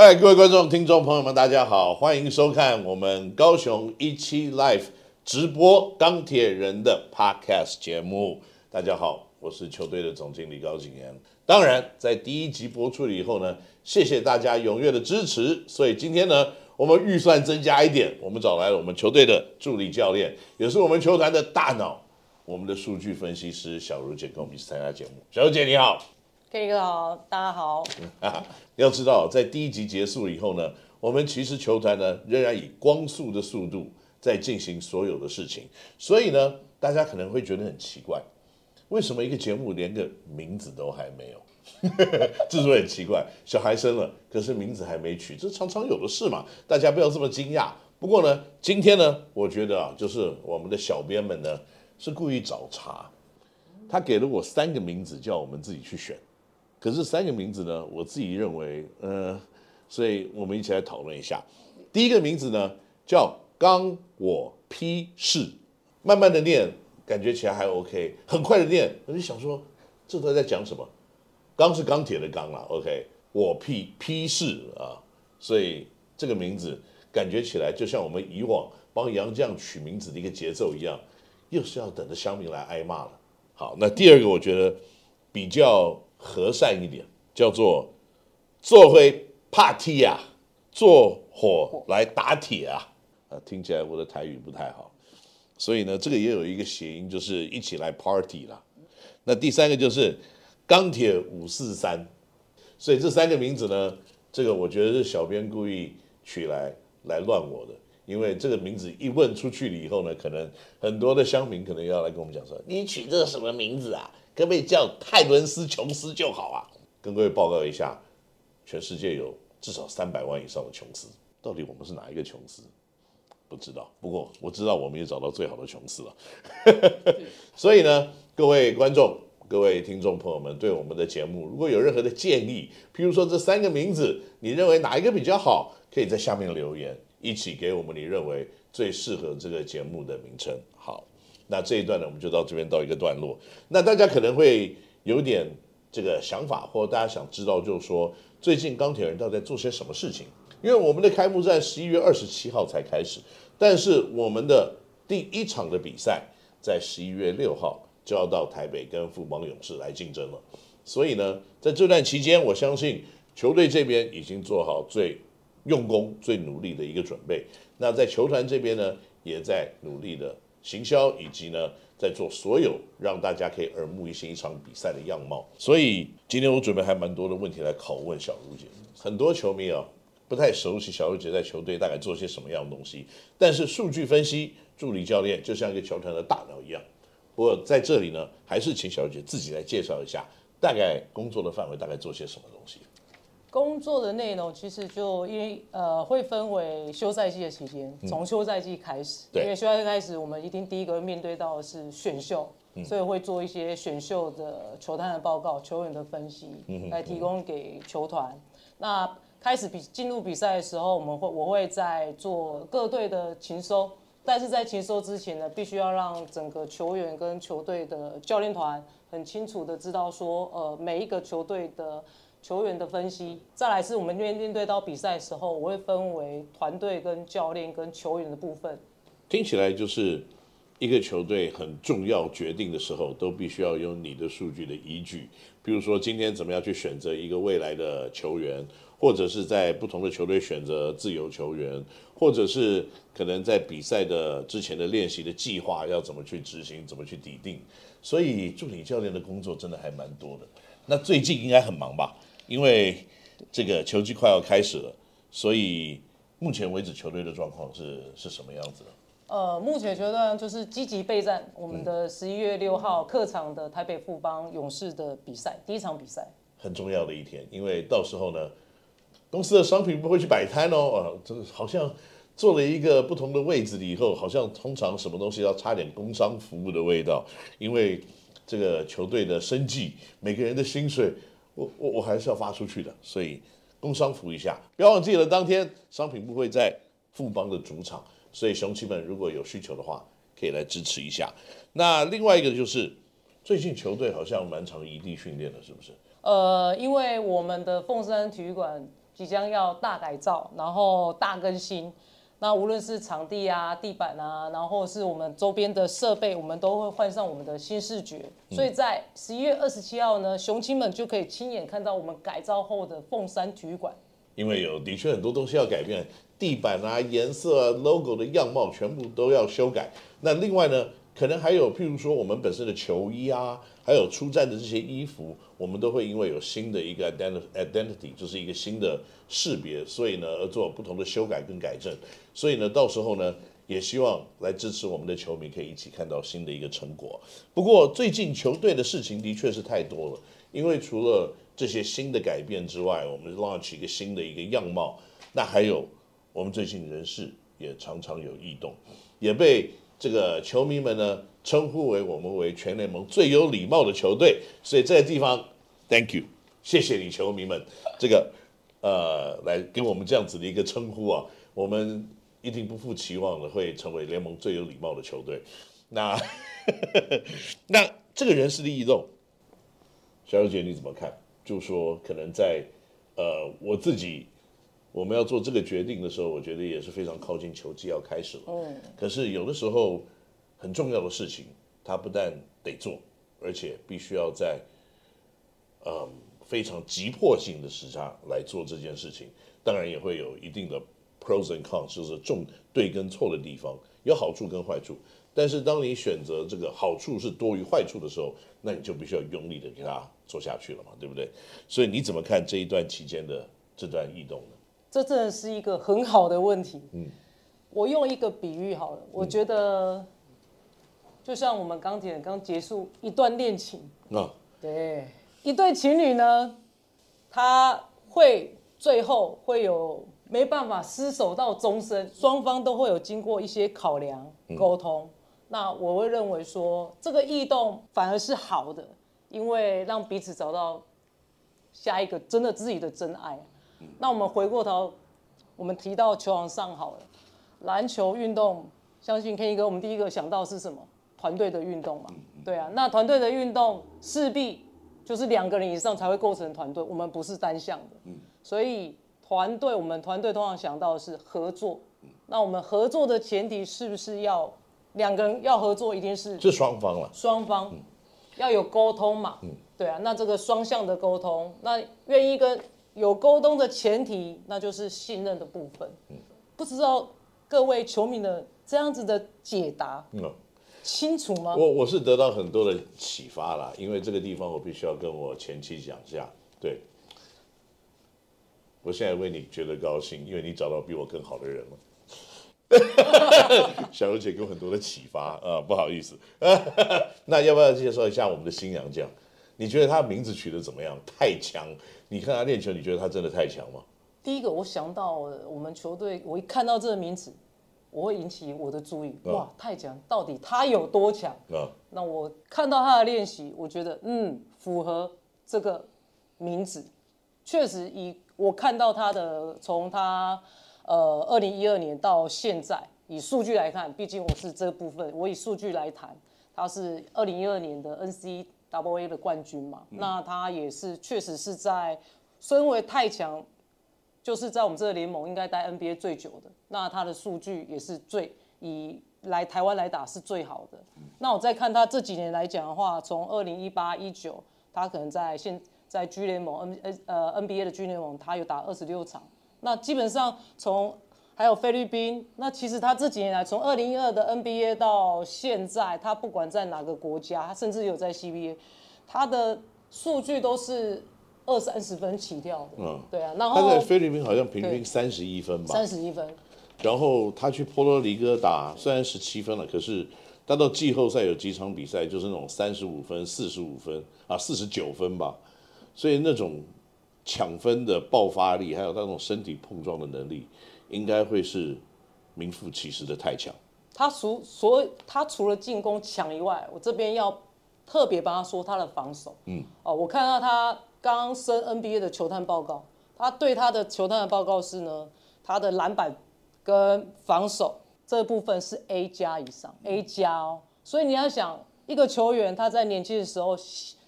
嗨，各位观众、听众朋友们，大家好，欢迎收看我们高雄一期 Live 直播钢铁人的 Podcast 节目。大家好，我是球队的总经理高景言。当然，在第一集播出了以后呢，谢谢大家踊跃的支持。所以今天呢，我们预算增加一点，我们找来了我们球队的助理教练，也是我们球团的大脑，我们的数据分析师小茹姐跟我们一起参加节目。小茹姐你好。K 哥好，大家好。啊，要知道，在第一集结束以后呢，我们其实球团呢仍然以光速的速度在进行所有的事情，所以呢，大家可能会觉得很奇怪，为什么一个节目连个名字都还没有？这是很奇怪，小孩生了，可是名字还没取，这常常有的事嘛，大家不要这么惊讶。不过呢，今天呢，我觉得啊，就是我们的小编们呢是故意找茬，他给了我三个名字，叫我们自己去选。可是三个名字呢，我自己认为，呃，所以我们一起来讨论一下。第一个名字呢叫“刚我批示”，慢慢的念，感觉起来还 OK，很快的念，我就想说，这都在讲什么？钢是钢铁的钢啦，OK，我批批示啊，所以这个名字感觉起来就像我们以往帮杨绛取名字的一个节奏一样，又是要等着乡民来挨骂了。好，那第二个我觉得比较。和善一点，叫做做回怕踢啊，做火来打铁啊，啊，听起来我的台语不太好，所以呢，这个也有一个谐音，就是一起来 party 啦。那第三个就是钢铁五四三，所以这三个名字呢，这个我觉得是小编故意取来来乱我的，因为这个名字一问出去了以后呢，可能很多的乡民可能要来跟我们讲说，你取这个什么名字啊？可不可以叫泰伦斯·琼斯就好啊？跟各位报告一下，全世界有至少三百万以上的琼斯，到底我们是哪一个琼斯？不知道。不过我知道我们也找到最好的琼斯了。所以呢，各位观众、各位听众朋友们，对我们的节目如果有任何的建议，譬如说这三个名字，你认为哪一个比较好，可以在下面留言，一起给我们你认为最适合这个节目的名称。好。那这一段呢，我们就到这边到一个段落。那大家可能会有点这个想法，或者大家想知道，就是说最近钢铁人到底在做些什么事情？因为我们的开幕战十一月二十七号才开始，但是我们的第一场的比赛在十一月六号就要到台北跟富邦勇士来竞争了。所以呢，在这段期间，我相信球队这边已经做好最用功、最努力的一个准备。那在球团这边呢，也在努力的。行销以及呢，在做所有让大家可以耳目一新一场比赛的样貌。所以今天我准备还蛮多的问题来拷问小茹姐。很多球迷啊不太熟悉小茹姐在球队大概做些什么样的东西，但是数据分析助理教练就像一个球团的大脑一样。不过在这里呢，还是请小茹姐自己来介绍一下，大概工作的范围大概做些什么东西。工作的内容其实就因为呃会分为休赛季的期间，从休赛季开始，因为休赛季开始，我们一定第一个面对到的是选秀，所以会做一些选秀的球探的报告、球员的分析，来提供给球团。那开始比进入比赛的时候，我们会我会在做各队的勤收，但是在勤收之前呢，必须要让整个球员跟球队的教练团很清楚的知道说，呃每一个球队的。球员的分析，再来是我们面面对到比赛的时候，我会分为团队跟教练跟球员的部分。听起来就是一个球队很重要决定的时候，都必须要有你的数据的依据。比如说今天怎么样去选择一个未来的球员，或者是在不同的球队选择自由球员，或者是可能在比赛的之前的练习的计划要怎么去执行，怎么去拟定。所以助理教练的工作真的还蛮多的。那最近应该很忙吧？因为这个球季快要开始了，所以目前为止球队的状况是是什么样子的？呃，目前阶段就是积极备战我们的十一月六号客场的台北富邦勇士的比赛，第一场比赛很重要的一天，因为到时候呢，公司的商品不会去摆摊哦，啊，这好像做了一个不同的位置以后，好像通常什么东西要差点工商服务的味道，因为这个球队的生计，每个人的薪水。我我我还是要发出去的，所以工商服一下，不要忘记了，当天商品部会在富邦的主场，所以雄起们如果有需求的话，可以来支持一下。那另外一个就是，最近球队好像蛮常异地训练的，是不是？呃，因为我们的凤山体育馆即将要大改造，然后大更新。那无论是场地啊、地板啊，然后是我们周边的设备，我们都会换上我们的新视觉。所以在十一月二十七号呢，雄青们就可以亲眼看到我们改造后的凤山体育馆。因为有的确很多东西要改变，地板啊、颜色啊、logo 的样貌全部都要修改。那另外呢，可能还有譬如说我们本身的球衣啊。还有出战的这些衣服，我们都会因为有新的一个 identity，就是一个新的识别，所以呢而做不同的修改跟改正。所以呢，到时候呢，也希望来支持我们的球迷可以一起看到新的一个成果。不过最近球队的事情的确是太多了，因为除了这些新的改变之外，我们 launch 一个新的一个样貌，那还有我们最近人事也常常有异动，也被这个球迷们呢。称呼为我们为全联盟最有礼貌的球队，所以这个地方，Thank you，谢谢你球迷们，这个呃来给我们这样子的一个称呼啊，我们一定不负期望的会成为联盟最有礼貌的球队。那 那这个人事的异动，小姐你怎么看？就说可能在呃我自己我们要做这个决定的时候，我觉得也是非常靠近球季要开始了。嗯，可是有的时候。很重要的事情，他不但得做，而且必须要在，嗯，非常急迫性的时差来做这件事情。当然也会有一定的 pros and cons，就是重对跟错的地方，有好处跟坏处。但是当你选择这个好处是多于坏处的时候，那你就必须要用力的给他做下去了嘛，对不对？所以你怎么看这一段期间的这段异动呢？这真的是一个很好的问题。嗯，我用一个比喻好了，我觉得。就像我们刚讲，刚结束一段恋情啊，对，一对情侣呢，他会最后会有没办法厮守到终身，双方都会有经过一些考量沟通。那我会认为说，这个异动反而是好的，因为让彼此找到下一个真的自己的真爱。那我们回过头，我们提到球场上好了，篮球运动，相信 K 哥，我们第一个想到是什么？团队的运动嘛，对啊，那团队的运动势必就是两个人以上才会构成团队，我们不是单向的，所以团队我们团队通常想到的是合作，那我们合作的前提是不是要两个人要合作，一定是是双方了，双方要有沟通嘛，对啊，那这个双向的沟通，那愿意跟有沟通的前提，那就是信任的部分，不知道各位球迷的这样子的解答。清楚吗？我我是得到很多的启发啦，因为这个地方我必须要跟我前妻讲一下。对，我现在为你觉得高兴，因为你找到比我更好的人了。小柔姐给我很多的启发啊，不好意思。那要不要介绍一下我们的新娘将？你觉得她名字取得怎么样？太强！你看她练球，你觉得她真的太强吗？第一个，我想到我们球队，我一看到这个名字。我会引起我的注意，哇，太强！到底他有多强？那我看到他的练习，我觉得嗯，符合这个名字。确实，以我看到他的，从他呃二零一二年到现在，以数据来看，毕竟我是这部分，我以数据来谈，他是二零一二年的 N C W A 的冠军嘛。那他也是确实是在身为太强。就是在我们这个联盟应该待 NBA 最久的，那他的数据也是最以来台湾来打是最好的。那我再看他这几年来讲的话，从二零一八一九，他可能在现在 G 联盟 N 呃 NBA 的 G 联盟，他有打二十六场。那基本上从还有菲律宾，那其实他这几年来从二零一二的 NBA 到现在，他不管在哪个国家，甚至有在 CBA，他的数据都是。二三十分起跳的，嗯，对啊，然后他在菲律宾好像平均三十一分吧，三十一分。然后他去波多黎各打，虽然十七分了，可是他到季后赛有几场比赛就是那种三十五分、四十五分啊，四十九分吧。所以那种抢分的爆发力，还有那种身体碰撞的能力，应该会是名副其实的太强。他除所他除了进攻强以外，我这边要特别帮他说他的防守。嗯，哦，我看到他。刚升 NBA 的球探报告，他对他的球探的报告是呢，他的篮板跟防守这部分是 A 加以上，A 加哦。所以你要想，一个球员他在年轻的时候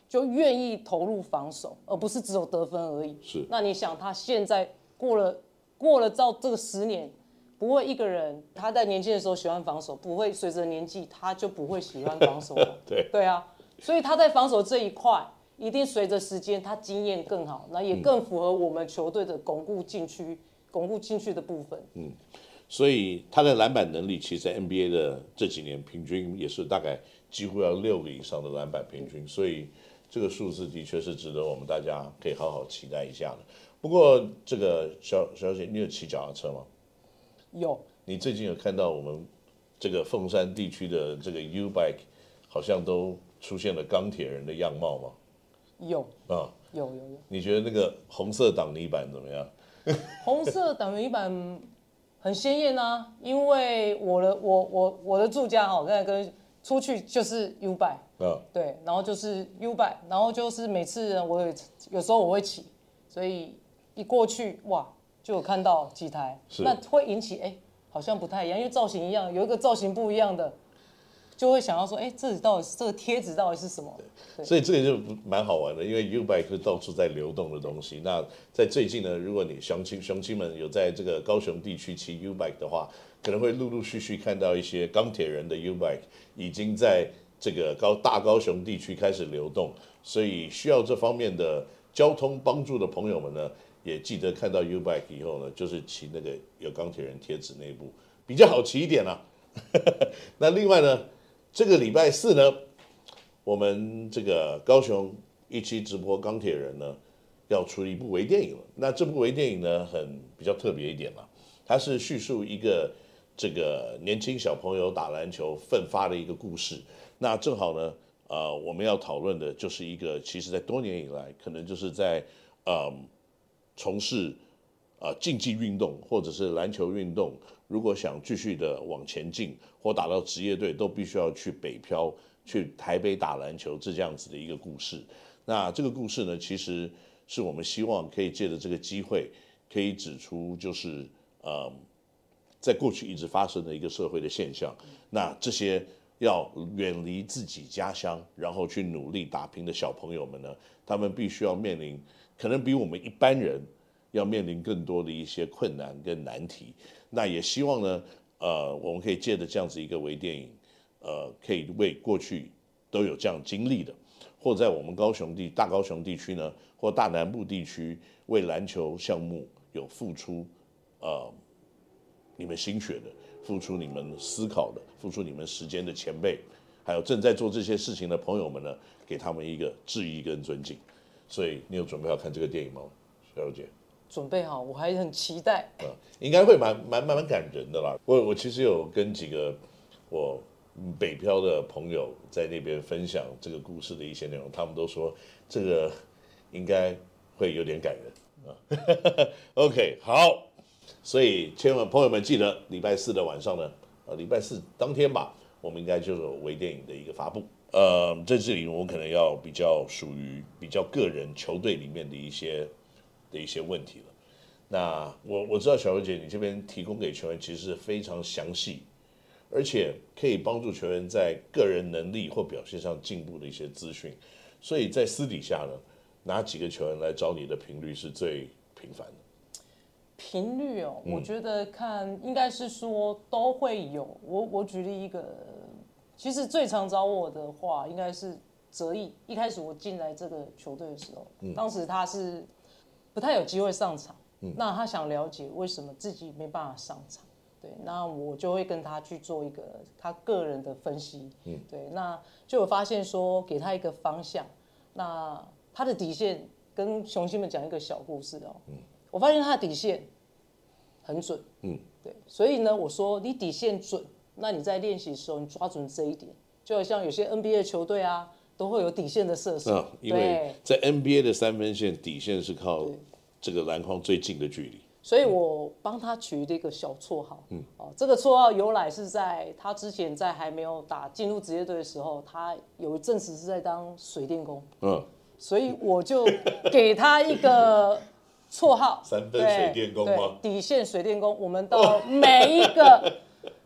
就愿意投入防守，而不是只有得分而已。是。那你想他现在过了过了到这个十年，不会一个人他在年轻的时候喜欢防守，不会随着年纪他就不会喜欢防守了。对对啊，所以他在防守这一块，一定随着时间他经验更好，那也更符合我们球队的巩固禁区、巩固禁区的部分。嗯，所以他的篮板能力，其实在 NBA 的这几年平均也是大概几乎要六个以上的篮板平均，所以这个数字的确是值得我们大家可以好好期待一下的。不过，这个小小姐，你有骑脚踏车吗？有。你最近有看到我们这个凤山地区的这个 U bike 好像都出现了钢铁人的样貌吗？有啊，有有有。你觉得那个红色挡泥板怎么样？红色挡泥板很鲜艳啊，因为我的我我我的住家哈，刚才跟出去就是 U bike 啊，对，然后就是 U bike，然后就是每次我有有时候我会骑，所以一过去哇，就有看到几台，那会引起哎。好像不太一样，因为造型一样，有一个造型不一样的，就会想要说，哎，这里到底是这个贴纸到底是什么？所以这个就蛮好玩的，因为 U bike 是到处在流动的东西。那在最近呢，如果你乡亲乡亲们有在这个高雄地区骑 U bike 的话，可能会陆陆续续看到一些钢铁人的 U bike 已经在这个高大高雄地区开始流动。所以需要这方面的交通帮助的朋友们呢？也记得看到 U bike 以后呢，就是骑那个有钢铁人贴纸那部比较好骑一点啦。那另外呢，这个礼拜四呢，我们这个高雄一期直播钢铁人呢，要出一部微电影了。那这部微电影呢，很比较特别一点嘛，它是叙述一个这个年轻小朋友打篮球奋发的一个故事。那正好呢，呃，我们要讨论的就是一个，其实在多年以来，可能就是在嗯。从事啊竞技运动或者是篮球运动，如果想继续的往前进或打到职业队，都必须要去北漂去台北打篮球，这样子的一个故事。那这个故事呢，其实是我们希望可以借着这个机会，可以指出就是呃，在过去一直发生的一个社会的现象。那这些要远离自己家乡，然后去努力打拼的小朋友们呢，他们必须要面临。可能比我们一般人要面临更多的一些困难跟难题，那也希望呢，呃，我们可以借着这样子一个微电影，呃，可以为过去都有这样经历的，或在我们高雄地大高雄地区呢，或大南部地区为篮球项目有付出，呃，你们心血的，付出你们思考的，付出你们时间的前辈，还有正在做这些事情的朋友们呢，给他们一个致意跟尊敬。所以你有准备要看这个电影吗，小姐？准备好，我还很期待。嗯，应该会蛮蛮蛮蛮感人的啦。我我其实有跟几个我北漂的朋友在那边分享这个故事的一些内容，他们都说这个应该会有点感人啊。OK，好，所以千万朋友们记得礼拜四的晚上呢，呃，礼拜四当天吧，我们应该就有微电影的一个发布。呃，在这里我可能要比较属于比较个人球队里面的一些的一些问题了。那我我知道小薇姐你这边提供给球员其实是非常详细，而且可以帮助球员在个人能力或表现上进步的一些资讯。所以在私底下呢，哪几个球员来找你的频率是最频繁的？频率哦，我觉得看应该是说都会有。我我举例一个。其实最常找我的话，应该是泽毅。一开始我进来这个球队的时候，当时他是不太有机会上场，那他想了解为什么自己没办法上场，对，那我就会跟他去做一个他个人的分析，嗯。对，那就有发现说给他一个方向，那他的底线跟雄心们讲一个小故事哦，嗯。我发现他的底线很准，嗯，对，所以呢，我说你底线准。那你在练习的时候，你抓准这一点，就好像有些 NBA 球队啊，都会有底线的射手。因为在 NBA 的三分线底线是靠这个篮筐最近的距离。所以我帮他取了一个小绰号。嗯，哦，这个绰号由来是在他之前在还没有打进入职业队的时候，他有一阵子是在当水电工。嗯，所以我就给他一个绰号，三分水电工吗？底线水电工。我们到每一个。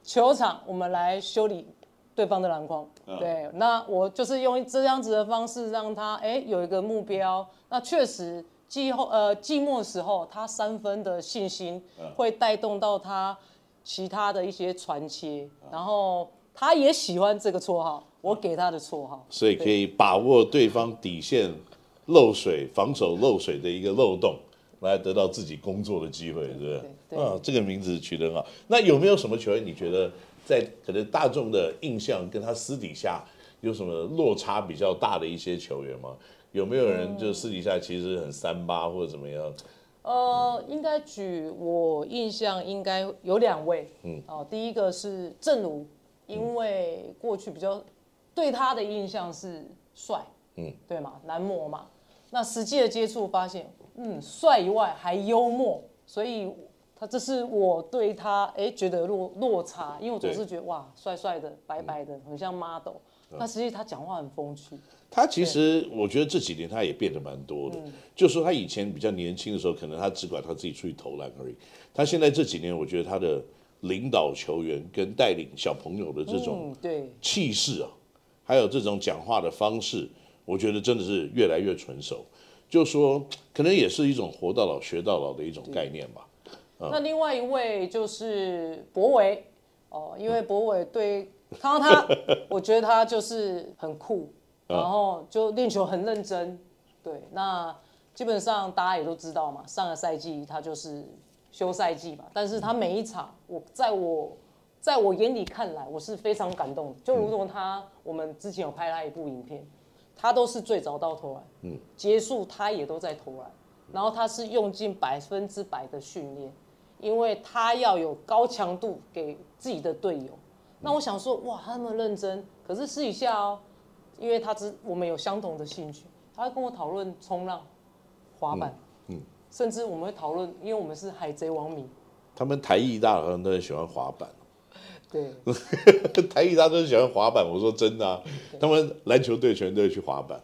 球场，我们来修理对方的篮筐。对，那我就是用这样子的方式让他哎有一个目标。那确实季后呃季末时候，他三分的信心会带动到他其他的一些传切，然后他也喜欢这个绰号，我给他的绰号，所以可以把握对方底线漏水、防守漏水的一个漏洞，来得到自己工作的机会，是不是？啊，这个名字取得很好。那有没有什么球员你觉得在可能大众的印象跟他私底下有什么落差比较大的一些球员吗？有没有人就私底下其实很三八或者怎么样？呃，应该举我印象应该有两位，嗯，哦，第一个是正如，因为过去比较对他的印象是帅，嗯，对嘛，男模嘛，那实际的接触发现，嗯，帅以外还幽默，所以他这是我对他哎觉得落落差，因为我总是觉得哇，帅帅的，白白的，很像 model。那实际他讲话很风趣。他其实我觉得这几年他也变得蛮多的。就说他以前比较年轻的时候，可能他只管他自己出去投篮而已。他现在这几年，我觉得他的领导球员跟带领小朋友的这种气势啊，还有这种讲话的方式，我觉得真的是越来越纯熟。就说可能也是一种活到老学到老的一种概念吧。那另外一位就是博伟哦，因为博伟对。看到他，我觉得他就是很酷，然后就练球很认真。对，那基本上大家也都知道嘛，上个赛季他就是休赛季嘛，但是他每一场，我在我在我眼里看来，我是非常感动的。就如同他，我们之前有拍他一部影片，他都是最早到投篮，嗯，结束他也都在投篮，然后他是用尽百分之百的训练，因为他要有高强度给自己的队友。那我想说，哇，他那么认真，可是私底下哦，因为他知我们有相同的兴趣，他会跟我讨论冲浪、滑板，嗯，甚至我们会讨论，因为我们是海贼王迷。他们台艺大好像都很喜欢滑板。对，台艺大都很喜欢滑板。我说真的啊，他们篮球队全队去滑板。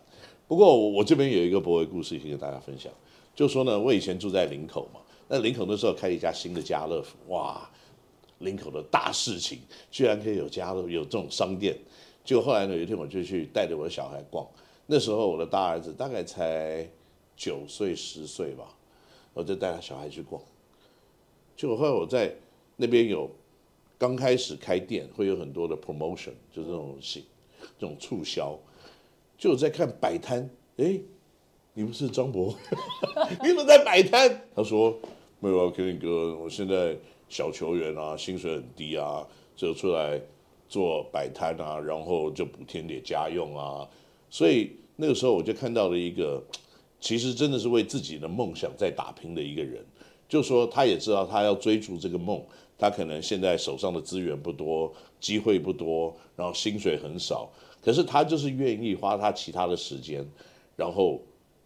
不过我我这边有一个博伟故事，先跟大家分享，就说呢，我以前住在林口嘛，那林口那时候开一家新的家乐福，哇。林口的大事情，居然可以有家乐有这种商店。就后来呢，有一天我就去带着我的小孩逛，那时候我的大儿子大概才九岁十岁吧，我就带他小孩去逛。就后来我在那边有刚开始开店，会有很多的 promotion，就是这种行这种促销。就在看摆摊，哎，你不是张博？你怎么在摆摊？他说没有啊跟你哥，我现在。小球员啊，薪水很低啊，就出来做摆摊啊，然后就补贴点家用啊。所以那个时候我就看到了一个，其实真的是为自己的梦想在打拼的一个人。就说他也知道他要追逐这个梦，他可能现在手上的资源不多，机会不多，然后薪水很少，可是他就是愿意花他其他的时间，然后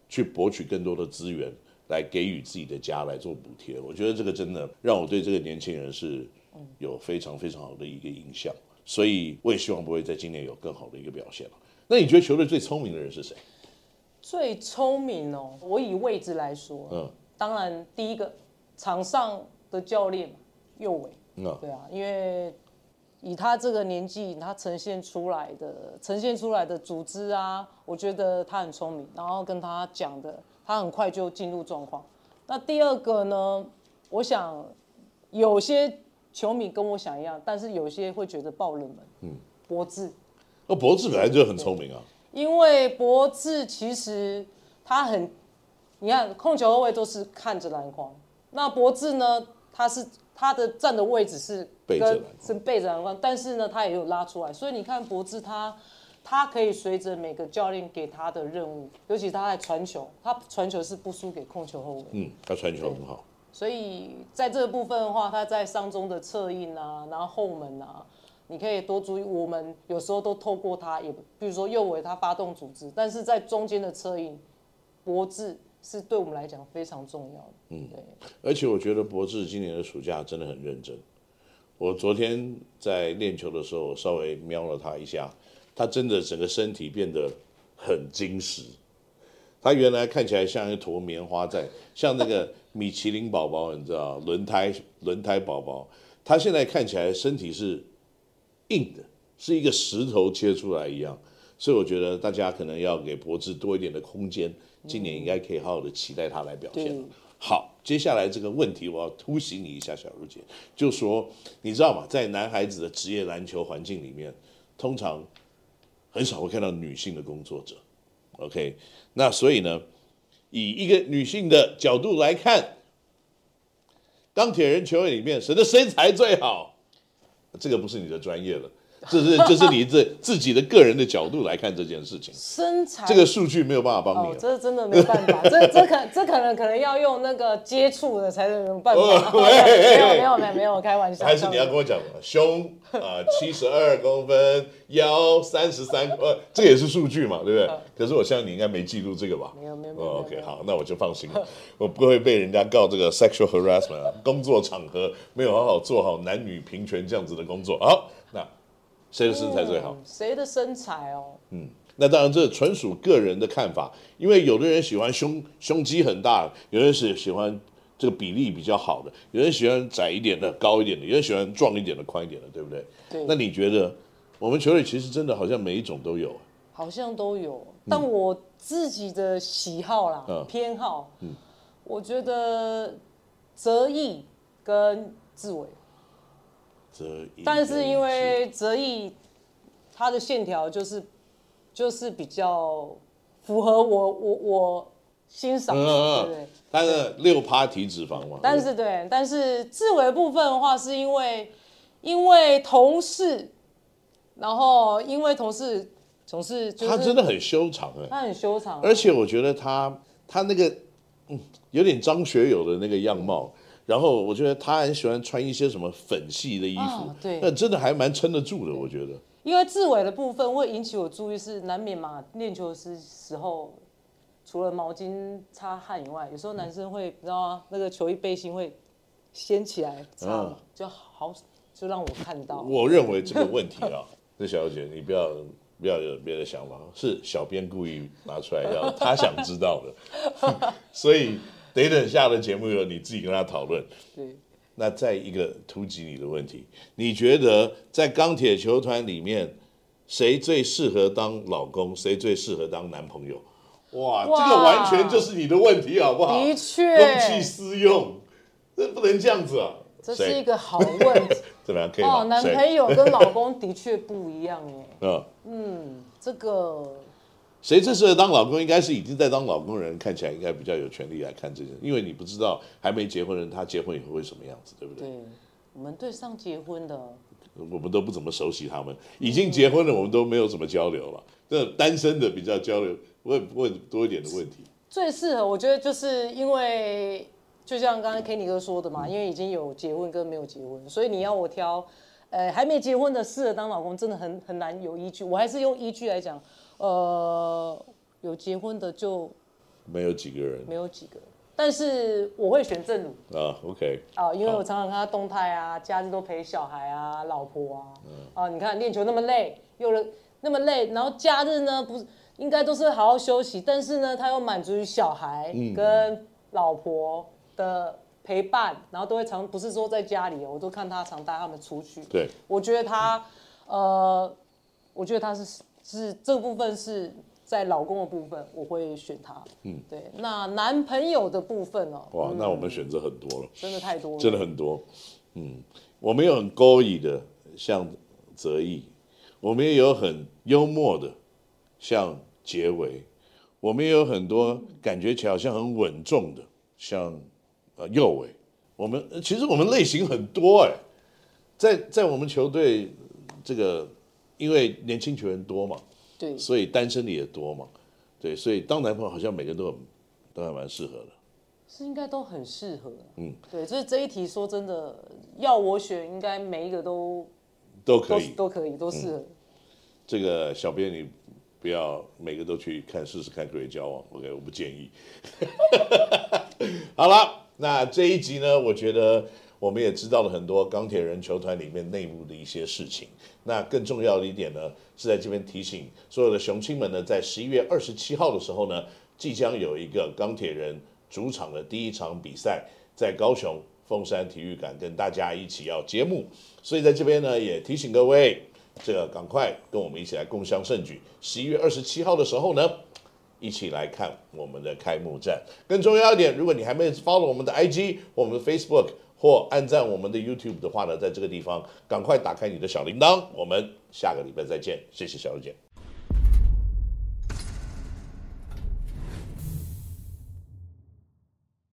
去博取更多的资源。来给予自己的家来做补贴，我觉得这个真的让我对这个年轻人是有非常非常好的一个印象，所以我也希望不会在今年有更好的一个表现了。那你觉得球队最聪明的人是谁？最聪明哦，我以位置来说，嗯，当然第一个场上的教练右伟，嗯，对啊，因为以他这个年纪，他呈现出来的呈现出来的组织啊，我觉得他很聪明，然后跟他讲的。他很快就进入状况。那第二个呢？我想有些球迷跟我想一样，但是有些会觉得爆冷门。嗯，博智。那博智本来就很聪明啊。因为博智其实他很，你看控球后卫都是看着篮筐，那博智呢，他是他的站的位置是背着是背着篮筐，但是呢，他也有拉出来，所以你看博智他。他可以随着每个教练给他的任务，尤其他在传球，他传球是不输给控球后卫。嗯，他传球很好。所以在这个部分的话，他在上中的侧印啊，然后后门啊，你可以多注意。我们有时候都透过他，也比如说右尾他发动组织，但是在中间的侧印，脖子是对我们来讲非常重要的。嗯，对。而且我觉得博智今年的暑假真的很认真。我昨天在练球的时候，稍微瞄了他一下。他真的整个身体变得很精实，他原来看起来像一坨棉花在，像那个米其林宝宝，你知道轮胎轮胎宝宝，他现在看起来身体是硬的，是一个石头切出来一样，所以我觉得大家可能要给博智多一点的空间，今年应该可以好好的期待他来表现。好，接下来这个问题我要突袭你一下，小茹姐，就说你知道吗？在男孩子的职业篮球环境里面，通常很少会看到女性的工作者。OK，那所以呢，以一个女性的角度来看，钢铁人球员里面谁的身材最好？这个不是你的专业了。这是这是你自自己的个人的角度来看这件事情，身材这个数据没有办法帮你，这真的没办法，这这可这可能可能要用那个接触的才能有办法。没有没有没有没有开玩笑，还是你要跟我讲胸啊七十二公分，腰三十三，呃，这也是数据嘛，对不对？可是我相信你应该没记录这个吧？没有没有没有。OK，好，那我就放心了，我不会被人家告这个 sexual harassment，工作场合没有好好做好男女平权这样子的工作。好，那。谁的身材最好？谁的身材哦？嗯，那当然这纯属个人的看法，因为有的人喜欢胸胸肌很大，有人是喜欢这个比例比较好的，有人喜欢窄一点的、高一点的，有人喜欢壮一点的、宽一点的，对不对？对。那你觉得我们球队其实真的好像每一种都有？好像都有，但我自己的喜好啦、偏好，嗯，我觉得泽毅跟志伟。但是因为泽毅，他的线条就是就是比较符合我我我欣赏，对不对？他的六趴体脂肪嘛。但是对，但是志伟部分的话，是因为因为同事，然后因为同事总是，他真的很修长哎，他很修长，而且我觉得他他那个嗯，有点张学友的那个样貌。然后我觉得他很喜欢穿一些什么粉系的衣服，对，那真的还蛮撑得住的，我觉得。因为志伟的部分会引起我注意，是难免嘛，练球时时候除了毛巾擦汗以外，有时候男生会，你知道吗？那个球衣背心会掀起来擦，就好，就让我看到。我认为这个问题啊，那小姐你不要不要有别的想法，是小编故意拿出来要他想知道的，所以。等等，下的节目有你自己跟他讨论。对，那再一个突击你的问题，你觉得在钢铁球团里面，谁最适合当老公，谁最适合当男朋友？哇，这个完全就是你的问题，好不好？的确，公器私用，这不能这样子啊。这是一个好问题。怎么样？可以哦，男朋友跟老公的确不一样哎。嗯 嗯，这个。谁最适合当老公？应该是已经在当老公的人，看起来应该比较有权利来看这件，因为你不知道还没结婚的人他结婚以后会什么样子，对不对？对，我们对上结婚的，我们都不怎么熟悉他们。已经结婚了，我们都没有怎么交流了。这单身的比较交流，问问多一点的问题。最适合，我觉得就是因为就像刚刚 Kenny 哥说的嘛，因为已经有结婚跟没有结婚，所以你要我挑，呃，还没结婚的适合当老公，真的很很难有依据。我还是用依据来讲。呃，有结婚的就没有几个人，没有几个，但是我会选正鲁啊，OK。啊，因为我常常看他动态啊，假日都陪小孩啊，老婆啊，啊，你看练球那么累，又了那么累，然后假日呢不是应该都是好好休息，但是呢他又满足于小孩跟老婆的陪伴，然后都会常不是说在家里，我都看他常带他们出去，对，我觉得他呃，我觉得他是。是这部分是在老公的部分，我会选他。嗯，对。那男朋友的部分哦，哇，那我们选择很多了，真的太多了，真的很多。嗯，我们有很勾引的，像泽毅；我们也有很幽默的，像结尾；我们也有很多感觉起来好像很稳重的，像呃右伟。我们其实我们类型很多哎，在在我们球队这个。因为年轻球员多嘛，对，所以单身的也多嘛，对，所以当男朋友好像每个人都很都还蛮适合的，是应该都很适合，嗯，对，就是这一题说真的，要我选，应该每一个都都可以，都可以，都适合。这个小编你不要每个都去看试试看，可以交往，OK，我不建议。好了，那这一集呢，我觉得。我们也知道了很多钢铁人球团里面内部的一些事情。那更重要的一点呢，是在这边提醒所有的雄亲们呢，在十一月二十七号的时候呢，即将有一个钢铁人主场的第一场比赛，在高雄凤山体育馆跟大家一起要揭幕。所以在这边呢，也提醒各位，这个赶快跟我们一起来共襄盛举。十一月二十七号的时候呢，一起来看我们的开幕战。更重要一点，如果你还没有 follow 我们的 IG 我们的 Facebook 或按赞我们的 YouTube 的话呢，在这个地方赶快打开你的小铃铛。我们下个礼拜再见，谢谢小姐。